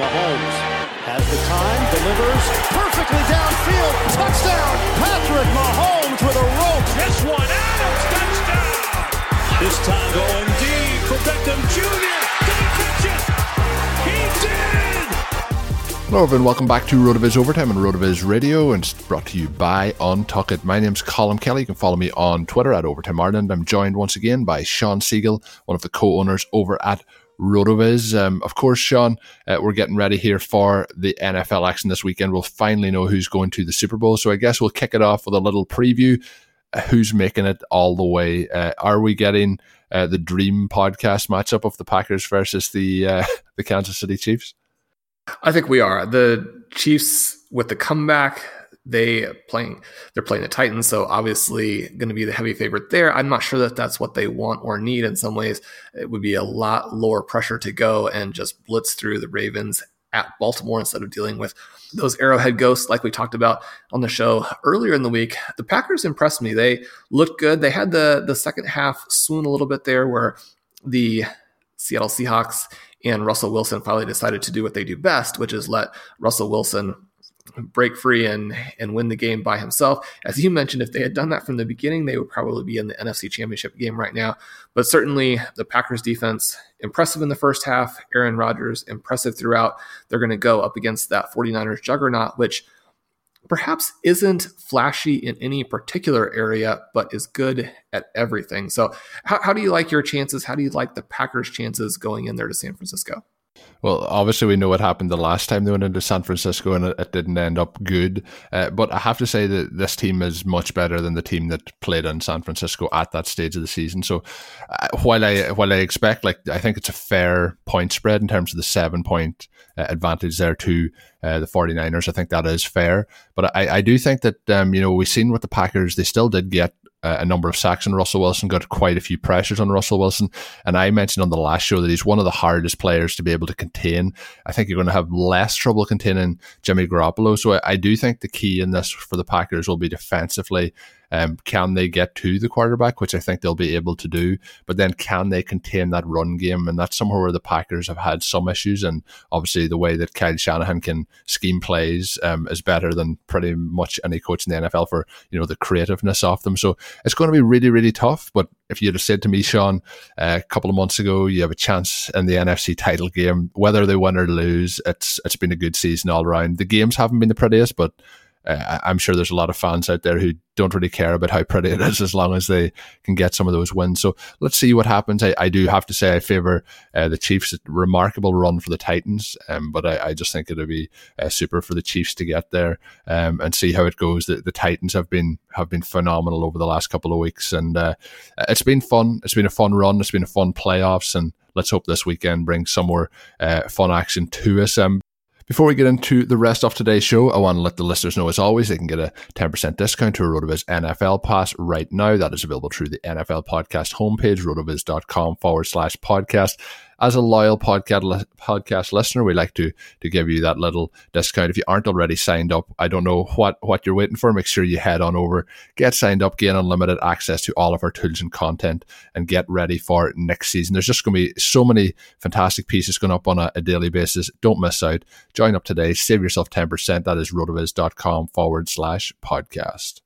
Mahomes has the time, delivers perfectly downfield. Touchdown! Patrick Mahomes with a rope. This one, Adams, touchdown! This time going deep for Beckham Jr. Did he catch it? He did! Hello everyone, welcome back to RotoViz Overtime on RotoViz Radio and it's brought to you by Untuckit. My name's Colm Kelly. You can follow me on Twitter at Overtime Ireland. I'm joined once again by Sean Siegel, one of the co-owners over at RotoViz. Um, of course, Sean, uh, we're getting ready here for the NFL action this weekend. We'll finally know who's going to the Super Bowl. So I guess we'll kick it off with a little preview. Uh, who's making it all the way? Uh, are we getting uh, the dream podcast matchup of the Packers versus the uh, the Kansas City Chiefs? I think we are. The Chiefs with the comeback, they playing they're playing the Titans, so obviously going to be the heavy favorite there. I'm not sure that that's what they want or need. In some ways, it would be a lot lower pressure to go and just blitz through the Ravens at Baltimore instead of dealing with those Arrowhead ghosts like we talked about on the show earlier in the week. The Packers impressed me. They looked good. They had the the second half swoon a little bit there where the Seattle Seahawks and Russell Wilson finally decided to do what they do best, which is let Russell Wilson break free and and win the game by himself. As you mentioned, if they had done that from the beginning, they would probably be in the NFC Championship game right now. But certainly the Packers defense impressive in the first half, Aaron Rodgers impressive throughout. They're going to go up against that 49ers juggernaut which perhaps isn't flashy in any particular area, but is good at everything. So, how, how do you like your chances? How do you like the Packers' chances going in there to San Francisco? Well, obviously, we know what happened the last time they went into San Francisco and it, didn't end up good. Uh, but I have to say that this team is much better than the team that played in San Francisco at that stage of the season. So uh, while I while I expect, like, I think it's a fair point spread in terms of the seven point uh, advantage there to uh, the 49ers. I think that is fair. But I, I do think that, um, you know, we've seen with the Packers, they still did get a number of sacks on Russell Wilson, got quite a few pressures on Russell Wilson. And I mentioned on the last show that he's one of the hardest players to be able to contain. I think you're going to have less trouble containing Jimmy Garoppolo. So I, I do think the key in this for the Packers will be defensively um, can they get to the quarterback, which I think they'll be able to do? But then can they contain that run game? And that's somewhere where the Packers have had some issues. And obviously, the way that Kyle Shanahan can scheme plays um, is better than pretty much any coach in the NFL for you know the creativeness of them. So it's going to be really, really tough. But if you'd have said to me, Sean, uh, a couple of months ago, you have a chance in the NFC title game, whether they win or lose, it's it's been a good season all around. The games haven't been the prettiest, but uh, I'm sure there's a lot of fans out there who don't really care about how pretty it is as long as they can get some of those wins. So let's see what happens. I, I do have to say I favour uh, the Chiefs. Remarkable run for the Titans, um, but I, I, just think it'll be uh, super for the Chiefs to get there um, and see how it goes. The, the, Titans have been have been phenomenal over the last couple of weeks, and uh, it's been fun. It's been a fun run. It's been a fun playoffs, and let's hope this weekend brings some more uh, fun action to us. Um, before we get into the rest of today's show, I want to let the listeners know, as always, they can get a 10% discount to a RotoViz NFL Pass right now. That is available through the NFL Podcast homepage, rotoviz.com forward slash podcast as a loyal podcast podcast listener, we like to to give you that little discount. If you aren't already signed up, I don't know what what you're waiting for. Make sure you head on over, get signed up, gain unlimited access to all of our tools and content, and get ready for next season. There's just going to be so many fantastic pieces going up on a, a daily basis. Don't miss out. Join up today. Save yourself ten percent. That is rotoviz.com forward slash podcast.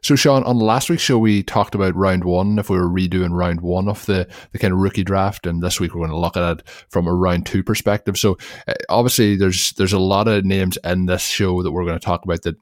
So, Sean, on last week's show, we talked about round one, if we were redoing round one of the, the kind of rookie draft. And this week, we're going to look at it from a round two perspective. So, uh, obviously, there's there's a lot of names in this show that we're going to talk about that,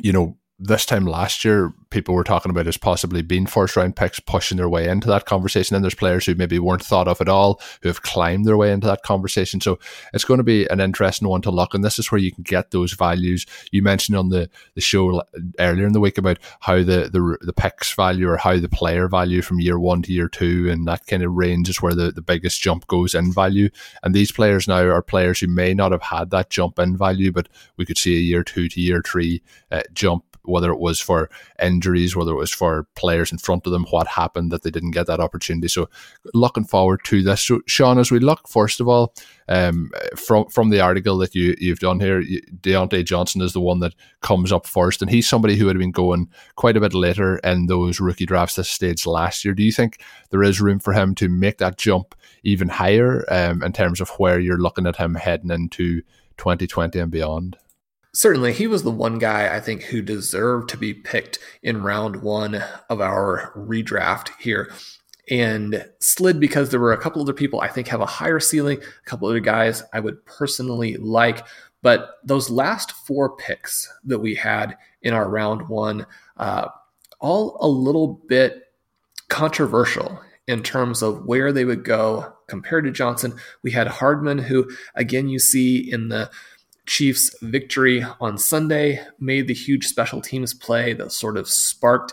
you know, this time last year, people were talking about as possibly being first round picks pushing their way into that conversation. And there's players who maybe weren't thought of at all who have climbed their way into that conversation. So it's going to be an interesting one to look. And this is where you can get those values. You mentioned on the, the show earlier in the week about how the, the, the picks value or how the player value from year one to year two and that kind of range is where the, the biggest jump goes in value. And these players now are players who may not have had that jump in value, but we could see a year two to year three uh, jump whether it was for injuries, whether it was for players in front of them, what happened that they didn't get that opportunity. So, looking forward to this. So, Sean, as we look, first of all, um, from from the article that you you've done here, Diontae Johnson is the one that comes up first, and he's somebody who had been going quite a bit later in those rookie drafts this stage last year. Do you think there is room for him to make that jump even higher um, in terms of where you're looking at him heading into 2020 and beyond? Certainly, he was the one guy I think who deserved to be picked in round one of our redraft here and slid because there were a couple other people I think have a higher ceiling, a couple other guys I would personally like. But those last four picks that we had in our round one, uh, all a little bit controversial in terms of where they would go compared to Johnson. We had Hardman, who, again, you see in the Chiefs' victory on Sunday made the huge special teams play that sort of sparked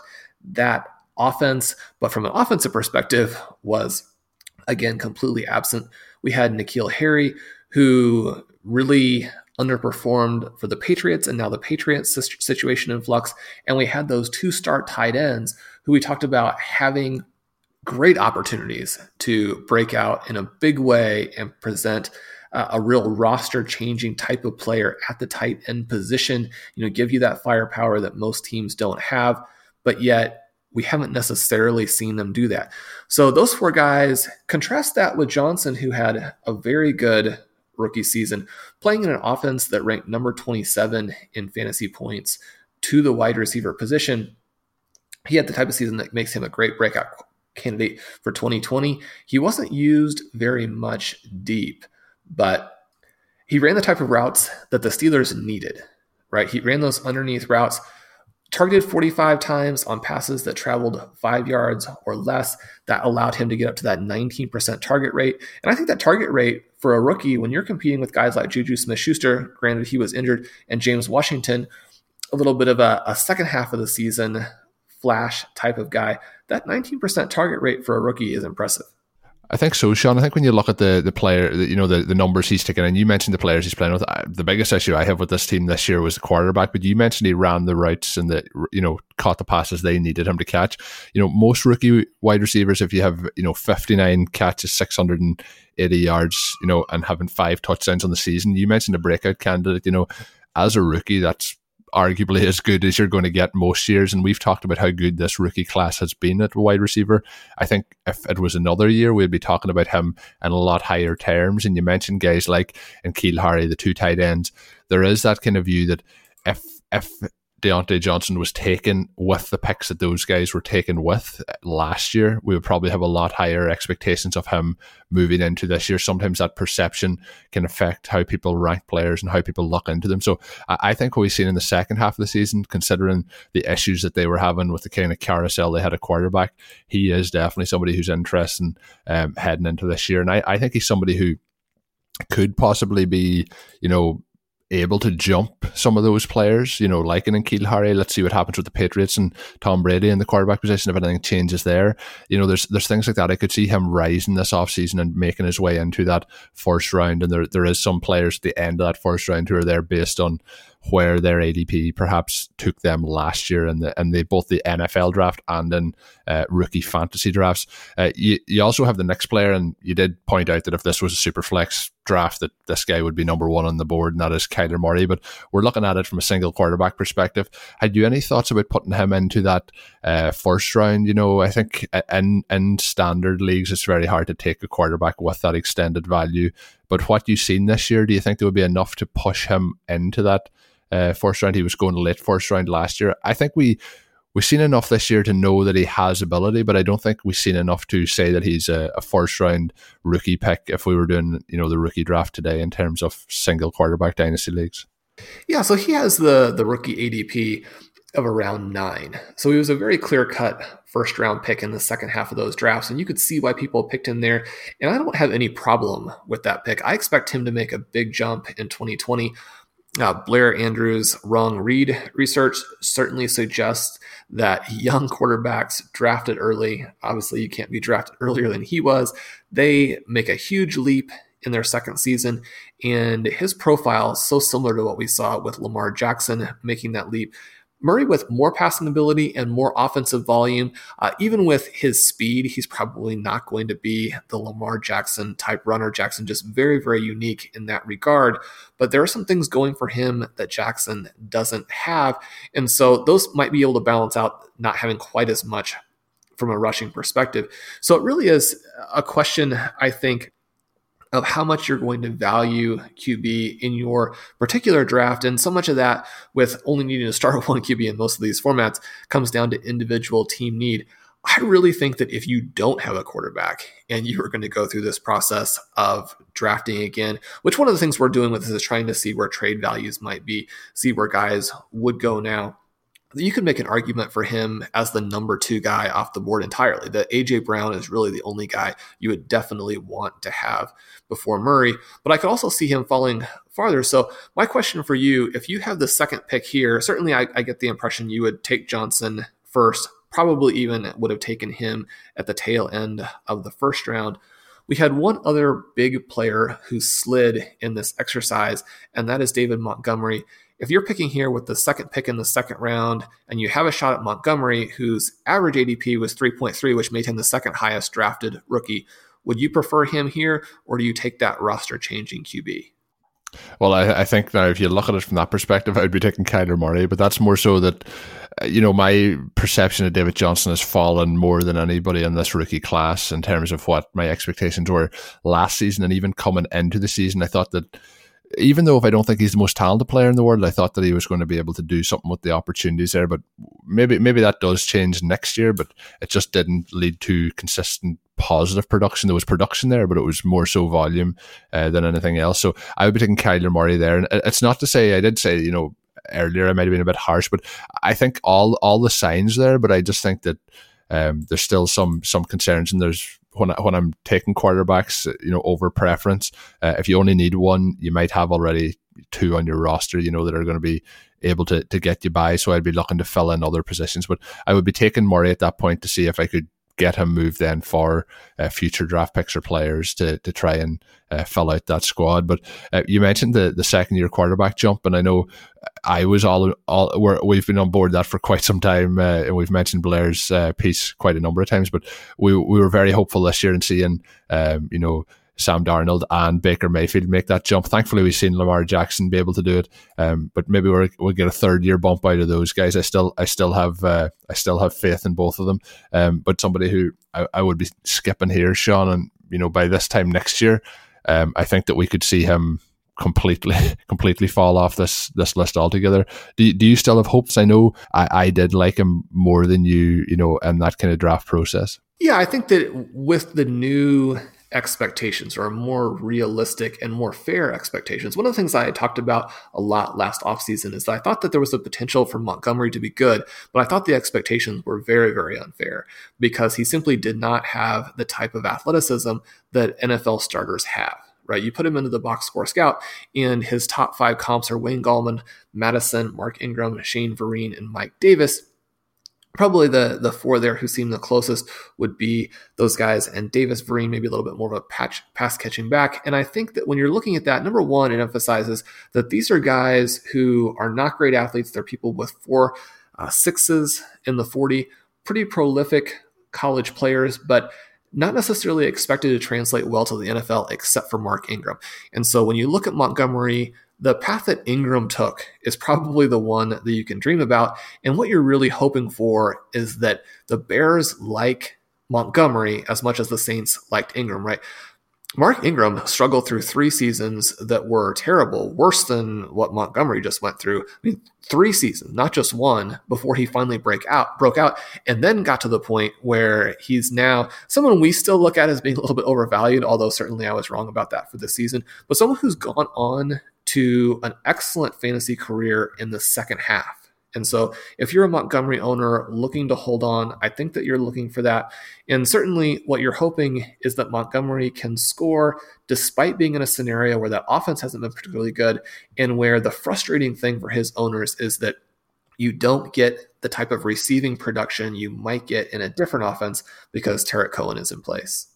that offense, but from an offensive perspective, was again completely absent. We had N'Keal Harry, who really underperformed for the Patriots, and now the Patriots situation in flux. And we had those two start tight ends who we talked about having great opportunities to break out in a big way and present uh, a real roster changing type of player at the tight end position, you know, give you that firepower that most teams don't have, but yet we haven't necessarily seen them do that. So those four guys, contrast that with Johnson, who had a very good rookie season, playing in an offense that ranked number 27 in fantasy points to the wide receiver position. He had the type of season that makes him a great breakout candidate for 2020. He wasn't used very much deep but he ran the type of routes that the Steelers needed, right? He ran those underneath routes, targeted 45 times on passes that traveled five yards or less. That allowed him to get up to that 19% target rate. And I think that target rate for a rookie, when you're competing with guys like Juju Smith Schuster, granted he was injured, and James Washington, a little bit of a, a second half of the season flash type of guy, that 19% target rate for a rookie is impressive. I think so, Sean. I think when you look at the the player, you know, the, the numbers he's taking, and you mentioned the players he's playing with. The biggest issue I have with this team this year was the quarterback, but you mentioned he ran the routes and that you know caught the passes they needed him to catch. You know, most rookie wide receivers, if you have you know fifty nine catches, six hundred and eighty yards, you know, and having five touchdowns on the season, you mentioned a breakout candidate. You know, as a rookie, that's arguably as good as you're going to get most years. And we've talked about how good this rookie class has been at wide receiver. I think if it was another year, we'd be talking about him in a lot higher terms. And you mentioned guys like N'Keal Harry, the two tight ends. There is that kind of view that if if Diontae Johnson was taken with the picks that those guys were taken with last year, we would probably have a lot higher expectations of him moving into this year. Sometimes that perception can affect how people rank players and how people look into them. So I, think what we've seen in the second half of the season, considering the issues that they were having with the kind of carousel they had a quarterback, he is definitely somebody who's interesting um, heading into this year. And I, I think he's somebody who could possibly be, you know, able to jump some of those players, you know, like in N'Keal Harry. Let's see what happens with the Patriots and Tom Brady in the quarterback position if anything changes there. You know, there's there's things like that. I could see him rising this offseason and making his way into that first round. And there there is some players at the end of that first round who are there based on where their ADP perhaps took them last year in the and they both the NFL draft and in uh, rookie fantasy drafts. Uh, you you also have the next player, and you did point out that if this was a super flex draft, that this guy would be number one on the board, and that is Kyler Murray. But we're looking at it from a single quarterback perspective. Had you any thoughts about putting him into that uh, first round? You know, I think in in standard leagues, it's very hard to take a quarterback with that extended value. But what you've seen this year, do you think there would be enough to push him into that uh, first round. He was going late first round last year. I think we we've seen enough this year to know that he has ability, but I don't think we've seen enough to say that he's a, a, first round rookie pick if we were doing you know the rookie draft today in terms of single quarterback dynasty leagues. Yeah, so he has the the rookie ADP of around nine. So he was a very clear cut first round pick in the second half of those drafts. And you could see why people picked him there. And I don't have any problem with that pick. I expect him to make a big jump in 2020. Uh, Blair Andrews' wrong read research certainly suggests that young quarterbacks drafted early, obviously, you can't be drafted earlier than he was, they make a huge leap in their second season. And his profile is so similar to what we saw with Lamar Jackson making that leap. Murray with more passing ability and more offensive volume, uh, even with his speed, he's probably not going to be the Lamar Jackson type runner. Jackson just very, very unique in that regard. But there are some things going for him that Jackson doesn't have. And so those might be able to balance out not having quite as much from a rushing perspective. So it really is a question, I think, of how much you're going to value QB in your particular draft. And so much of that, with only needing to start one QB in most of these formats, comes down to individual team need. I really think that if you don't have a quarterback and you are going to go through this process of drafting again, which one of the things we're doing with this is trying to see where trade values might be, see where guys would go now you could make an argument for him as the number two guy off the board entirely. That AJ Brown is really the only guy you would definitely want to have before Murray. But I could also see him falling farther. So my question for you, if you have the second pick here, certainly I, I get the impression you would take Johnson first. Probably even would have taken him at the tail end of the first round. We had one other big player who slid in this exercise, and that is David Montgomery if you're picking here with the second pick in the second round and you have a shot at Montgomery, whose average ADP was 3.3, which made him the second highest drafted rookie, would you prefer him here or do you take that roster changing QB? Well, I, I, think now if you look at it from that perspective, I would be taking Kyler Murray, but that's more so that, uh, you know, my perception of David Johnson has fallen more than anybody in this rookie class in terms of what my expectations were last season and even coming into the season. I thought that even though if I don't think he's the most talented player in the world, I thought that he was going to be able to do something with the opportunities there. But maybe maybe that does change next year. But it just didn't lead to consistent positive production. There was production there, but it was more so volume uh, than anything else. So I would be taking Kyler Murray there. And it's not to say I did say you know earlier I might have been a bit harsh, but I think all all the signs there. But I just think that um, there's still some some concerns, and there's when I, when I'm taking quarterbacks, you know, over preference. Uh, if you only need one, you might have already two on your roster, you know, that are going to be able to to get you by. So I'd be looking to fill in other positions, but I would be taking Murray at that point to see if I could get him moved then for uh, future draft picks or players to to try and uh, fill out that squad. But uh, you mentioned the the second year quarterback jump, and I know I was all all we have been on board that for quite some time, uh, and we've mentioned Blair's uh, piece quite a number of times. But we we were very hopeful this year in seeing um, you know Sam Darnold and Baker Mayfield make that jump. Thankfully, we've seen Lamar Jackson be able to do it, um, but maybe we will get a third year bump out of those guys. I still, I still have, uh, I still have faith in both of them. Um, but somebody who I, I, would be skipping here, Sean, and you know by this time next year, um, I think that we could see him completely completely fall off this this list altogether. Do do you still have hopes? I know I, I did like him more than you, you know, in that kind of draft process. Yeah, I think that with the new expectations or more realistic and more fair expectations. One of the things I had talked about a lot last offseason is that I thought that there was a potential for Montgomery to be good, but I thought the expectations were very, very unfair because he simply did not have the type of athleticism that NFL starters have. Right, you put him into the box score scout, and his top five comps are Wayne Gallman, Madison, Mark Ingram, Shane Vereen, and Mike Davis probably the the four there who seem the closest would be those guys and Davis Vereen maybe a little bit more of a patch pass catching back. And I think that when you're looking at that number one it emphasizes that these are guys who are not great athletes. They're people with four uh, sixes in the 40 pretty prolific college players but not necessarily expected to translate well to the NFL except for Mark Ingram. And so when you look at Montgomery the path that Ingram took is probably the one that you can dream about. And what you're really hoping for is that the Bears like Montgomery as much as the Saints liked Ingram, right? Mark Ingram struggled through three seasons that were terrible, worse than what Montgomery just went through. I mean, three seasons, not just one, before he finally break out, broke out, and then got to the point where he's now someone we still look at as being a little bit overvalued, although certainly I was wrong about that for this season, but someone who's gone on to an excellent fantasy career in the second half. And so, if you're a Montgomery owner looking to hold on, I think that you're looking for that. And certainly, what you're hoping is that Montgomery can score despite being in a scenario where that offense hasn't been particularly good, and where the frustrating thing for his owners is that you don't get the type of receiving production you might get in a different offense because Tarik Cohen is in place.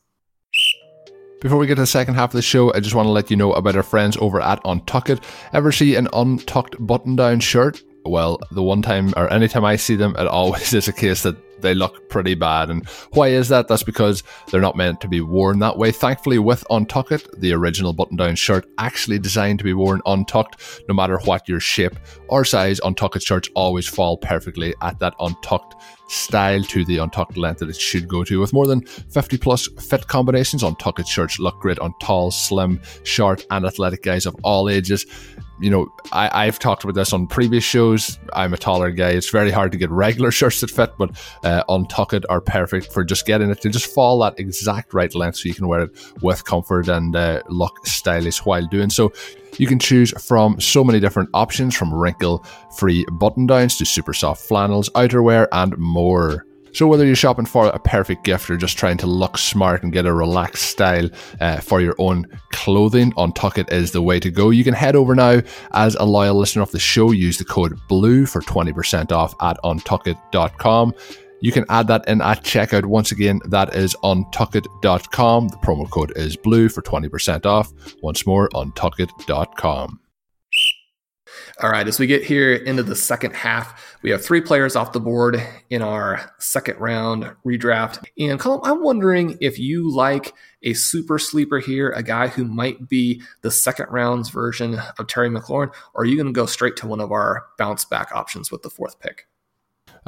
Before we get to the second half of the show, I just want to let you know about our friends over at Untuckit. Ever see an untucked button down shirt? Well, the one time or anytime I see them, it always is a case that they look pretty bad. And why is that? That's because they're not meant to be worn that way. Thankfully, with Untuckit, the original button down shirt actually designed to be worn untucked, no matter what your shape or size. Untuckit shirts always fall perfectly at that untucked style to the untucked length that it should go to. With more than 50 plus fit combinations, Untuckit shirts look great on tall, slim, short, and athletic guys of all ages you know, I, I've talked about this on previous shows. I'm a taller guy. It's very hard to get regular shirts that fit, but uh, Untuckit are perfect for just getting it to just fall that exact right length so you can wear it with comfort and uh, look stylish while doing so. You can choose from so many different options from wrinkle free button downs to super soft flannels, outerwear, and more. So, whether you're shopping for a perfect gift or just trying to look smart and get a relaxed style uh, for your own clothing, Untuckit is the way to go. You can head over now as a loyal listener of the show. Use the code BLUE for 20% off at untuckit.com. You can add that in at checkout. Once again, that is on untuckit.com. The promo code is BLUE for 20% off. Once more, on untuckit.com. All right, as we get here into the second half, we have three players off the board in our second round redraft. And Colm, I'm wondering if you like a super sleeper here, a guy who might be the second round's version of Terry McLaurin, or are you going to go straight to one of our bounce back options with the fourth pick?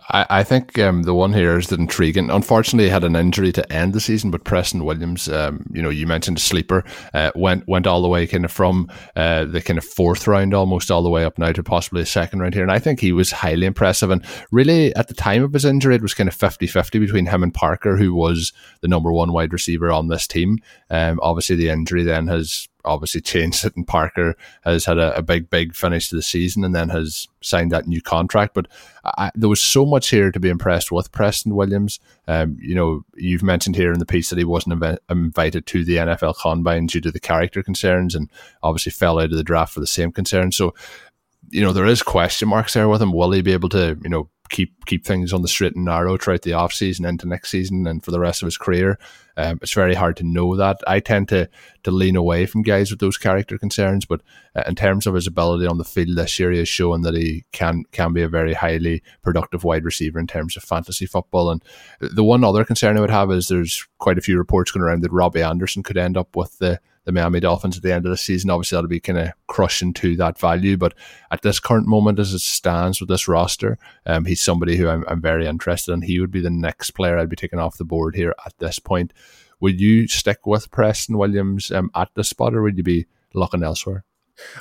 I, I think um, the one here is the intriguing. Unfortunately, he had an injury to end the season, but Preston Williams, um, you know, you mentioned a sleeper, uh, went went all the way kind of from uh, the kind of fourth round almost all the way up now to possibly a second round here. And I think he was highly impressive. And really, at the time of his injury, it was kind of 50 50 between him and Parker, who was the number one wide receiver on this team. Um, obviously, the injury then has obviously changed it, and Parker has had a, a, big, big finish to the season and then has signed that new contract. But I, there was so much here to be impressed with Preston Williams. Um, you know, you've mentioned here in the piece that he wasn't inv- invited to the NFL Combine due to the character concerns, and obviously fell out of the draft for the same concerns. So, you know, there is question marks there with him. Will he be able to, you know, keep keep things on the straight and narrow throughout the off season into next season and for the rest of his career. Um, it's very hard to know that. I tend to to lean away from guys with those character concerns, but uh, in terms of his ability on the field this year, he shown that he can can be a very highly productive wide receiver in terms of fantasy football. And the one other concern I would have is there's quite a few reports going around that Robbie Anderson could end up with the the Miami Dolphins at the end of the season. Obviously, that'll be kind of crushing to that value. But at this current moment, as it stands with this roster, um, he's somebody who I'm, I'm very interested in. He would be the next player I'd be taking off the board here at this point. Would you stick with Preston Williams um, at the spot, or would you be looking elsewhere?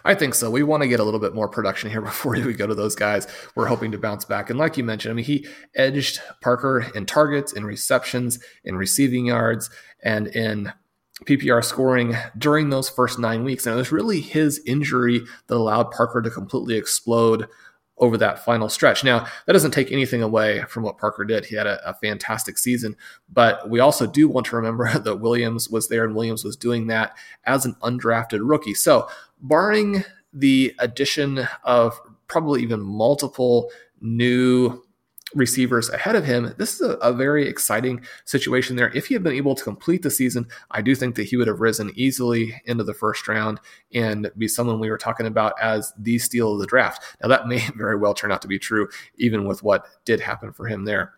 I think so. We want to get a little bit more production here before we go to those guys. We're hoping to bounce back. And like you mentioned, I mean, he edged Parker in targets, in receptions, in receiving yards, and in PPR scoring during those first nine weeks. And it was really his injury that allowed Parker to completely explode over that final stretch. Now, that doesn't take anything away from what Parker did. He had a, a, fantastic season, but we also do want to remember that Williams was there and Williams was doing that as an undrafted rookie. So, barring the addition of probably even multiple new receivers ahead of him, this is a, a, very exciting situation there. If he had been able to complete the season, I do think that he would have risen easily into the first round and be someone we were talking about as the steal of the draft. Now, that may very well turn out to be true, even with what did happen for him there.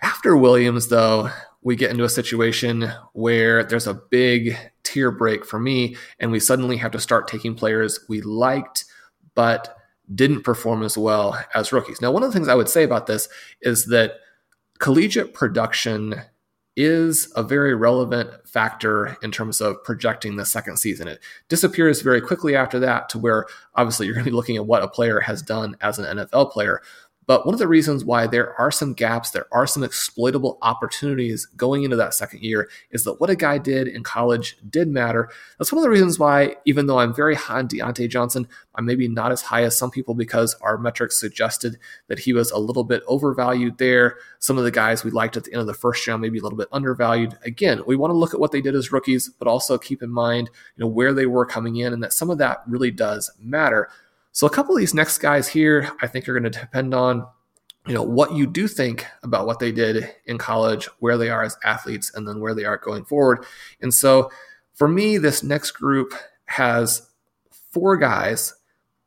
After Williams, though, we get into a situation where there's a big tier break for me, and we suddenly have to start taking players we liked, but didn't perform as well as rookies. Now, one of the things I would say about this is that collegiate production is a very relevant factor in terms of projecting the second season. It disappears very quickly after that to where obviously you're going to be looking at what a player has done as an NFL player. But one of the reasons why there are some gaps, there are some exploitable opportunities going into that second year is that what a guy did in college did matter. That's one of the reasons why, even though I'm very high on Diontae Johnson, I'm maybe not as high as some people because our metrics suggested that he was a little bit overvalued there. Some of the guys we liked at the end of the first round, maybe a little bit undervalued. Again, we want to look at what they did as rookies, but also keep in mind, you know, where they were coming in and that some of that really does matter. So a couple of these next guys here, I think are going to depend on you know what you do think about what they did in college, where they are as athletes, and then where they are going forward. And so for me, this next group has four guys,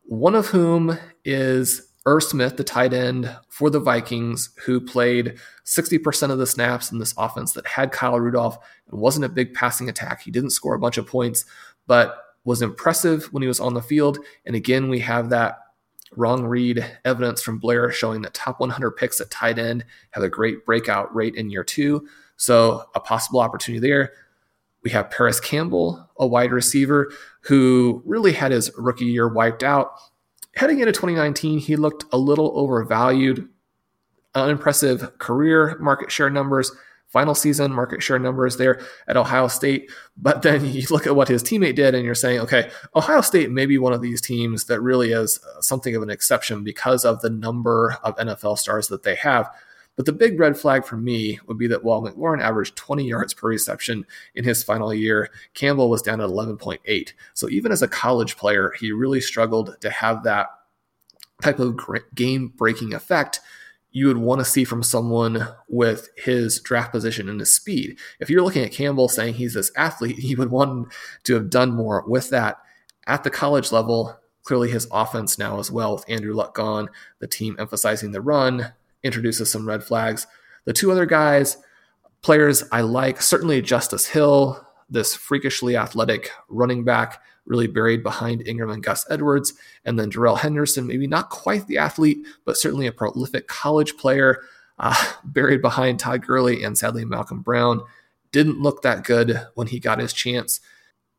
one of whom is Irv Smith, the tight end for the Vikings, who played 60% of the snaps in this offense that had Kyle Rudolph and wasn't a big passing attack. He didn't score a bunch of points, but was impressive when he was on the field. And again, we have that wrong read evidence from Blair showing that top 100 picks at tight end have a great breakout rate in year two. So a possible opportunity there. We have Parris Campbell, a wide receiver who really had his rookie year wiped out. Heading into 2019, he looked a little overvalued. Unimpressive career market share numbers, final season market share numbers there at Ohio State. But then you look at what his teammate did, and you're saying, okay, Ohio State may be one of these teams that really is uh, something of an exception because of the number of NFL stars that they have. But the big red flag for me would be that while McLaurin averaged 20 yards per reception in his final year, Campbell was down at 11.8. So even as a college player, he really struggled to have that type of game breaking effect you would want to see from someone with his draft position and his speed. If you're looking at Campbell saying he's this athlete, he would want to have done more with that at the college level. Clearly, his offense now as well, with Andrew Luck gone, the team emphasizing the run, introduces some red flags. The two other guys, players I like, certainly Justice Hill, this freakishly athletic running back really buried behind Ingram and Gus Edwards. And then Darrell Henderson, maybe not quite the athlete, but certainly a prolific college player, uh, buried behind Todd Gurley and sadly Malcolm Brown. Didn't look that good when he got his chance.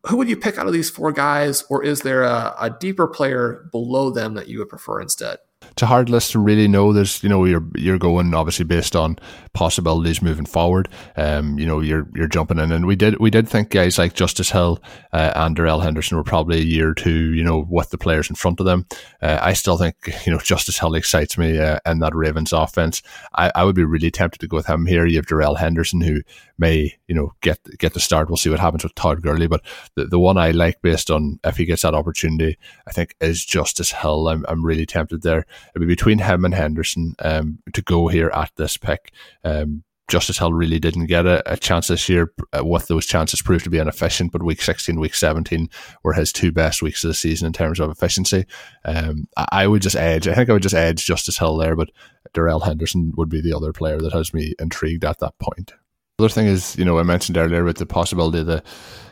Who would you pick out of these four guys, or is there a, a deeper player below them that you would prefer instead? It's a hard list to really know. There's, you know, you're you're going obviously based on possibilities moving forward. Um, you know, you're you're jumping in, and we did we did think guys like Justice Hill uh, and Darrell Henderson were probably a year or two, you know, with the players in front of them. Uh, I still think you know Justice Hill excites me uh, in that Ravens offense. I, I would be really tempted to go with him here. You have Darrell Henderson who may you know get get the start. We'll see what happens with Todd Gurley, but the, the one I like based on if he gets that opportunity, I think is Justice Hill. I'm I'm really tempted there it'd be between him and Henderson um, to go here at this pick. Um, Justice Hill really didn't get a, a chance this year. Uh, with those chances proved to be inefficient, but week 16, week 17 were his two best weeks of the season in terms of efficiency. Um, I, I, would just edge, I think I would just edge Justice Hill there, but Darrell Henderson would be the other player that has me intrigued at that point. The other thing is, you know, I mentioned earlier with the possibility of the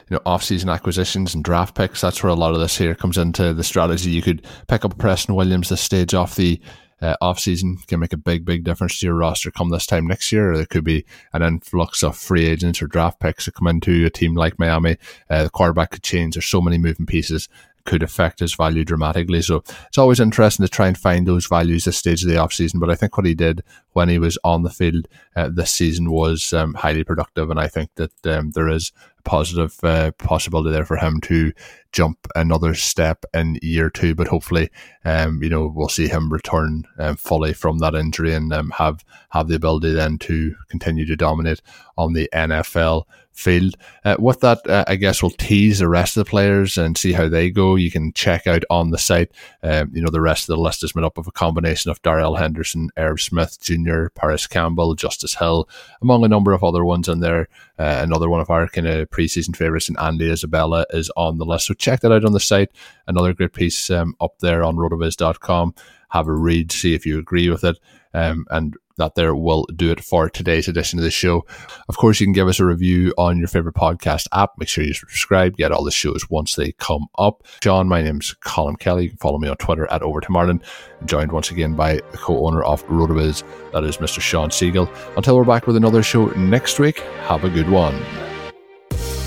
you know off-season acquisitions and draft picks. That's where a lot of this here comes into the strategy. You could pick up Preston Williams this stage off the uh, off-season can make a big, big difference to your roster come this time next year. There could be an influx of free agents or draft picks that come into a team like Miami. Uh, the quarterback could change. There's so many moving pieces could affect his value dramatically. So it's always interesting to try and find those values this stage of the offseason. But I think what he did when he was on the field uh, this season was um, highly productive. And I think that um, there is a positive uh, possibility there for him to jump another step in year two. But hopefully, um, you know, we'll see him return um, fully from that injury and um, have have the ability then to continue to dominate on the NFL field. Uh, with that, uh, I guess we'll tease the rest of the players and see how they go. You can check out on the site. Um, you know, the rest of the list is made up of a combination of Darrell Henderson, Irv Smith Jr., Parris Campbell, Justice Hill, among a number of other ones in there. Uh, another one of our kind of preseason favorites, and Andy Isabella is on the list. So check that out on the site. Another great piece um, up there on rotoviz.com. Have a read, see if you agree with it. Um, and that there will do it for today's edition of the show. Of course, you can give us a review on your favorite podcast app. Make sure you subscribe, get all the shows once they come up. John, my name's Colm Kelly. You can follow me on Twitter at Over to Martin. I'm joined once again by the co-owner of RotoViz, that is Mr. Sean Siegel. Until we're back with another show next week, have a good one.